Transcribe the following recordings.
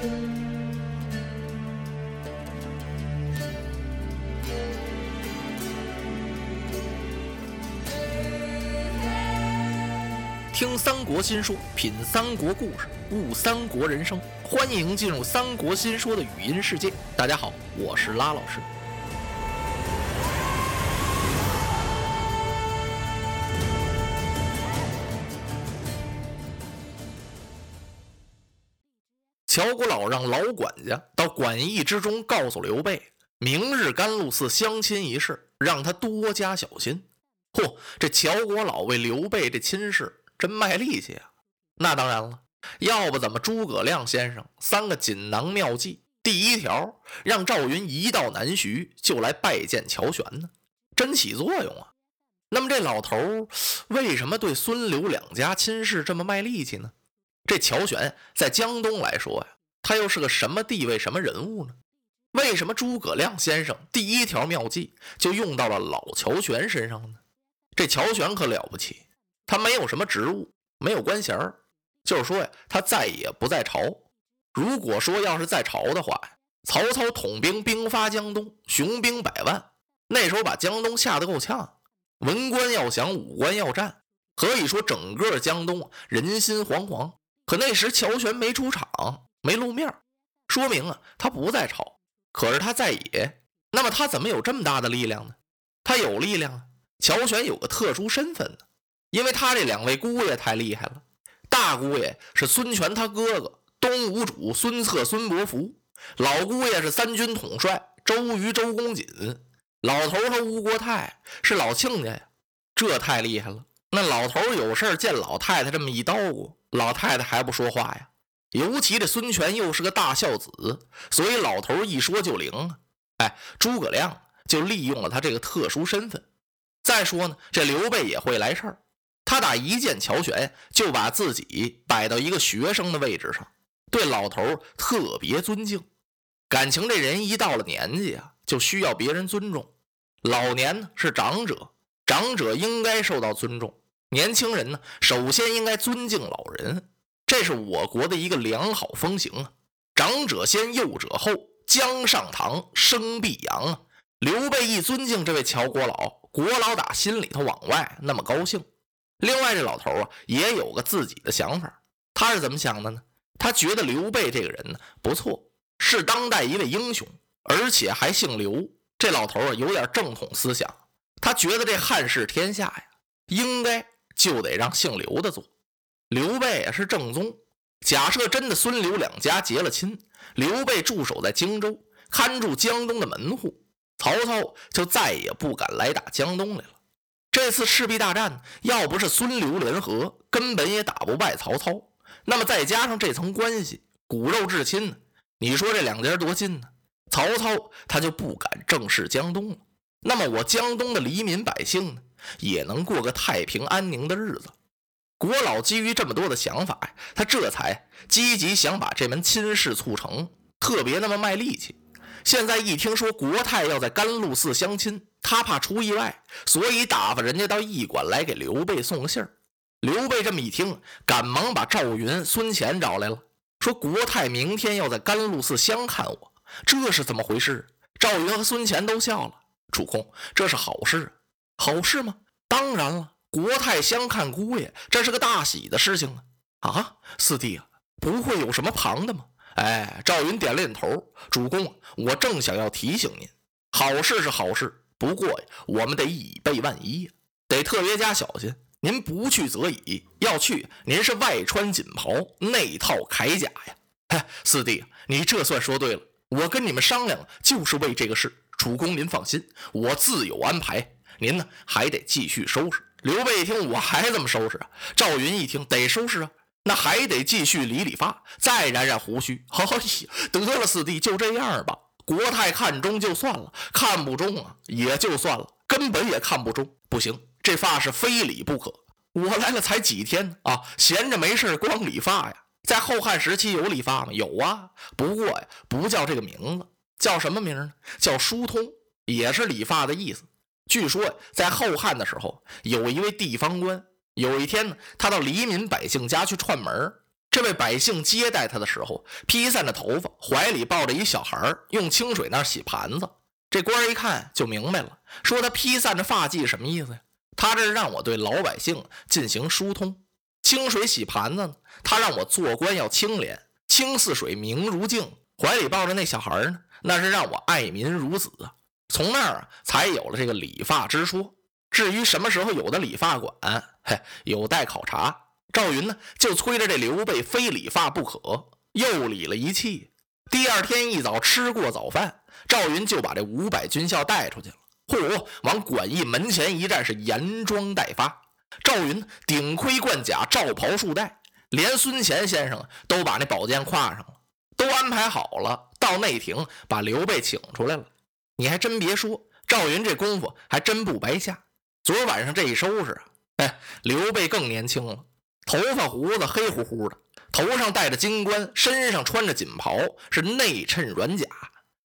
听三国新说，品三国故事，悟三国人生。欢迎进入三国新说的语音世界。大家好，我是拉老师。乔国老让老管家到馆驿之中告诉刘备，明日甘露寺相亲一事，让他多加小心。嚯，这乔国老为刘备这亲事。真卖力气啊！那当然了，要不怎么诸葛亮先生三个锦囊妙计？第一条，让赵云一到南徐就来拜见乔玄呢，真起作用啊！那么这老头为什么对孙刘两家亲事这么卖力气呢？这乔玄在江东来说呀，他又是个什么地位、什么人物呢？为什么诸葛亮先生第一条妙计就用到了老乔玄身上呢？这乔玄可了不起。他没有什么职务，没有官衔就是说呀，他再也不在朝。如果说要是在朝的话呀，曹操统兵兵发江东，雄兵百万，那时候把江东吓得够呛，文官要降，武官要战，可以说整个江东人心惶惶。可那时乔玄没出场，没露面，说明啊，他不在朝。可是他在野，那么他怎么有这么大的力量呢？他有力量啊，乔玄有个特殊身份呢。因为他这两位姑爷太厉害了，大姑爷是孙权他哥哥东吴主孙策孙伯符，老姑爷是三军统帅周瑜周公瑾，老头和吴国泰是老亲家呀，这太厉害了。那老头有事见老太太这么一叨咕，老太太还不说话呀。尤其这孙权又是个大孝子，所以老头一说就灵啊。哎，诸葛亮就利用了他这个特殊身份。再说呢，这刘备也会来事儿。他打一见乔玄，就把自己摆到一个学生的位置上，对老头特别尊敬。感情这人一到了年纪啊，就需要别人尊重。老年呢是长者，长者应该受到尊重；年轻人呢，首先应该尊敬老人，这是我国的一个良好风行啊。长者先，幼者后，姜上堂，生必扬啊。刘备一尊敬这位乔国老，国老打心里头往外那么高兴。另外，这老头啊也有个自己的想法，他是怎么想的呢？他觉得刘备这个人呢不错，是当代一位英雄，而且还姓刘。这老头啊有点正统思想，他觉得这汉室天下呀，应该就得让姓刘的做。刘备啊是正宗。假设真的孙刘两家结了亲，刘备驻守在荆州，看住江东的门户，曹操就再也不敢来打江东来了。这次赤壁大战，要不是孙刘联合，根本也打不败曹操。那么再加上这层关系，骨肉至亲呢？你说这两家多近呢？曹操他就不敢正视江东了。那么我江东的黎民百姓呢，也能过个太平安宁的日子。国老基于这么多的想法，他这才积极想把这门亲事促成，特别那么卖力气。现在一听说国泰要在甘露寺相亲，他怕出意外，所以打发人家到驿馆来给刘备送个信儿。刘备这么一听，赶忙把赵云、孙乾找来了，说国泰明天要在甘露寺相看我，这是怎么回事？赵云和孙乾都笑了。主公，这是好事，好事吗？当然了，国泰相看姑爷，这是个大喜的事情啊！啊，四弟啊，不会有什么旁的吗？哎，赵云点了点头。主公啊，我正想要提醒您，好事是好事，不过呀，我们得以备万一呀，得特别加小心。您不去则已，要去，您是外穿锦袍，内套铠甲呀。哎，四弟，你这算说对了。我跟你们商量，就是为这个事。主公您放心，我自有安排。您呢，还得继续收拾。刘备一听，我还怎么收拾啊？赵云一听，得收拾啊。那还得继续理理发，再染染胡须。哎呀，得了，四弟就这样吧。国泰看中就算了，看不中啊也就算了，根本也看不中。不行，这发是非理不可。我来了才几天啊，闲着没事光理发呀。在后汉时期有理发吗？有啊，不过呀，不叫这个名字，叫什么名呢？叫疏通，也是理发的意思。据说在后汉的时候，有一位地方官。有一天呢，他到黎民百姓家去串门这位百姓接待他的时候，披散着头发，怀里抱着一小孩用清水那洗盘子。这官一看就明白了，说他披散着发髻什么意思呀？他这是让我对老百姓进行疏通。清水洗盘子呢，他让我做官要清廉，清似水，明如镜。怀里抱着那小孩呢，那是让我爱民如子啊。从那儿啊，才有了这个理发之说。至于什么时候有的理发馆，嘿，有待考察。赵云呢，就催着这刘备非理发不可，又理了一气。第二天一早吃过早饭，赵云就把这五百军校带出去了。嚯，往馆驿门前一站，是严装待发。赵云顶盔贯甲，罩袍束带，连孙乾先生都把那宝剑挎上了，都安排好了。到内廷把刘备请出来了。你还真别说，赵云这功夫还真不白下。昨晚上这一收拾啊，哎，刘备更年轻了。头发胡子黑乎乎的，头上戴着金冠，身上穿着锦袍，是内衬软甲，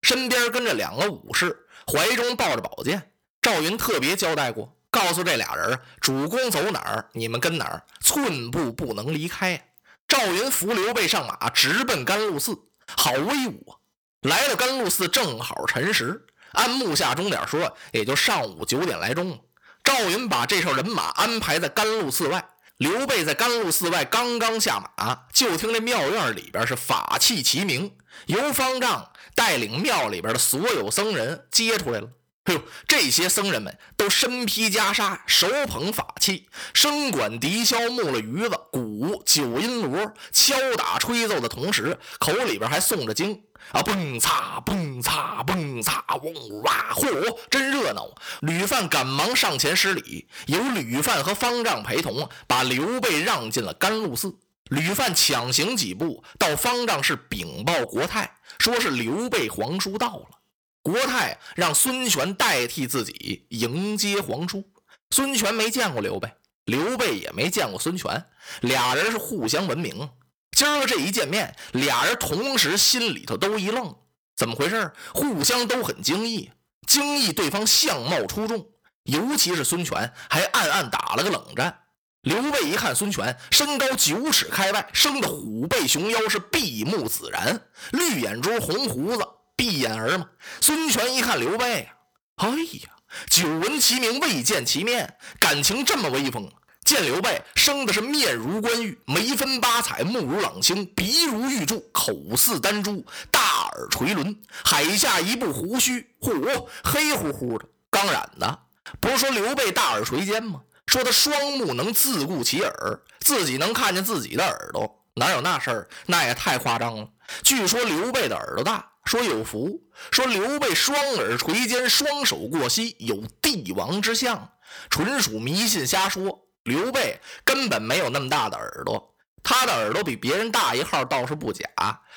身边跟着两个武士，怀中抱着宝剑。赵云特别交代过，告诉这俩人主公走哪儿，你们跟哪儿，寸步不能离开。赵云扶刘备上马，直奔甘露寺，好威武啊！来到甘露寺，正好辰时，按木下钟点说，也就上午九点来钟。赵云把这手人马安排在甘露寺外。刘备在甘露寺外刚刚下马，就听这庙院里边是法器齐鸣，由方丈带领庙里边的所有僧人接出来了。哎呦，这些僧人们都身披袈裟，手捧法器，声管笛箫、木了鱼子、鼓、九音锣，敲打吹奏的同时，口里边还诵着经。啊，蹦擦蹦擦蹦擦，嗡哇！嚯，真热闹！吕范赶忙上前施礼，由吕范和方丈陪同，把刘备让进了甘露寺。吕范抢行几步，到方丈室禀报国太，说是刘备皇叔到了。国太让孙权代替自己迎接皇叔。孙权没见过刘备，刘备也没见过孙权，俩人是互相闻名。今儿个这一见面，俩人同时心里头都一愣，怎么回事？互相都很惊异，惊异对方相貌出众，尤其是孙权，还暗暗打了个冷战。刘备一看孙权，身高九尺开外，生的虎背熊腰，是闭目自然，绿眼珠，红胡子，闭眼儿嘛。孙权一看刘备呀，哎呀，久闻其名，未见其面，感情这么威风。见刘备生的是面如冠玉，眉分八彩，目如朗星，鼻如玉柱，口似丹珠，大耳垂纶，海下一部胡须，嚯，黑乎乎的，刚染的。不是说刘备大耳垂肩吗？说他双目能自顾其耳，自己能看见自己的耳朵，哪有那事儿？那也太夸张了。据说刘备的耳朵大，说有福。说刘备双耳垂肩，双手过膝，有帝王之相，纯属迷信瞎说。刘备根本没有那么大的耳朵，他的耳朵比别人大一号倒是不假，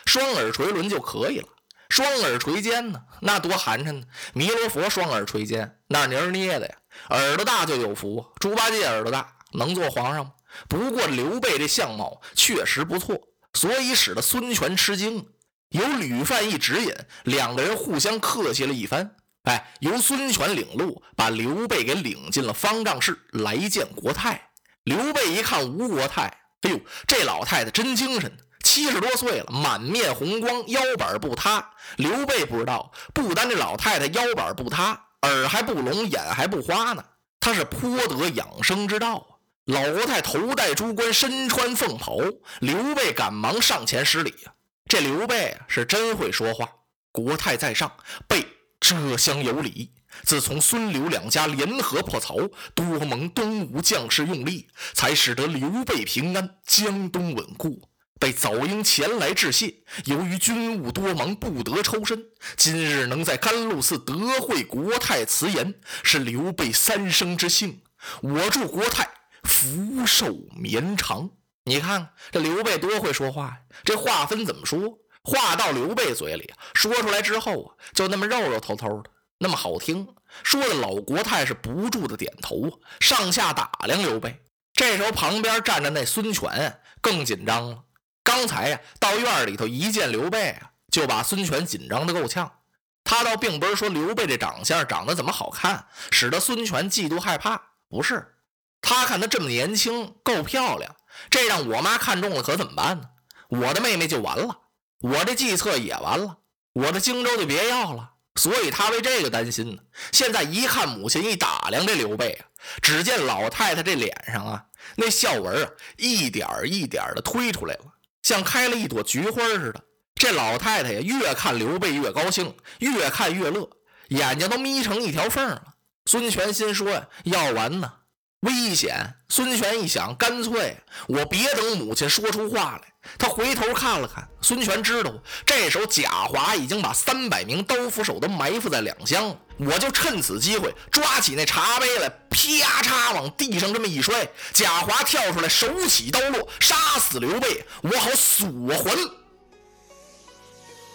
双耳垂纶就可以了。双耳垂肩呢，那多寒碜呢！弥勒佛双耳垂肩，那泥儿捏的呀。耳朵大就有福，猪八戒耳朵大能做皇上吗？不过刘备这相貌确实不错，所以使得孙权吃惊。由吕范一指引，两个人互相客气了一番。哎，由孙权领路，把刘备给领进了方丈室，来见国太。刘备一看吴国太，哎呦，这老太太真精神，七十多岁了，满面红光，腰板不塌。刘备不知道，不单这老太太腰板不塌，耳还不聋，眼还不花呢，她是颇得养生之道啊。老国太头戴珠冠，身穿凤袍，刘备赶忙上前施礼呀。这刘备，是真会说话。国太在上，备。这厢有礼。自从孙刘两家联合破曹，多蒙东吴将士用力，才使得刘备平安，江东稳固。被早应前来致谢，由于军务多忙，不得抽身。今日能在甘露寺得会国太辞言，是刘备三生之幸。我祝国太福寿绵长。你看这刘备多会说话呀！这话分怎么说？话到刘备嘴里，说出来之后啊，就那么肉肉头头的，那么好听。说的老国太是不住的点头啊，上下打量刘备。这时候旁边站着那孙权更紧张了。刚才呀，到院里头一见刘备啊，就把孙权紧张的够呛。他倒并不是说刘备这长相长得怎么好看，使得孙权嫉妒害怕，不是。他看他这么年轻，够漂亮，这让我妈看中了可怎么办呢？我的妹妹就完了，我这计策也完了，我的荆州就别要了。所以他为这个担心呢。现在一看母亲，一打量这刘备啊，只见老太太这脸上啊，那笑纹啊，一点一点的推出来了，像开了一朵菊花似的。这老太太呀，越看刘备越高兴，越看越乐，眼睛都眯成一条缝了。孙权心说呀，要完呢。危险！孙权一想，干脆我别等母亲说出话来。他回头看了看，孙权知道这时候贾华已经把三百名刀斧手都埋伏在两厢了。我就趁此机会抓起那茶杯来，啪嚓往地上这么一摔，贾华跳出来，手起刀落，杀死刘备，我好锁还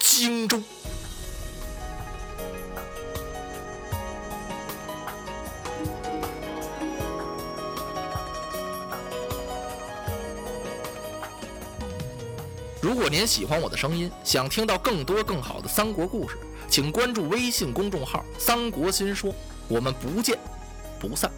荆州。如果您喜欢我的声音，想听到更多更好的三国故事，请关注微信公众号“三国新说”，我们不见不散。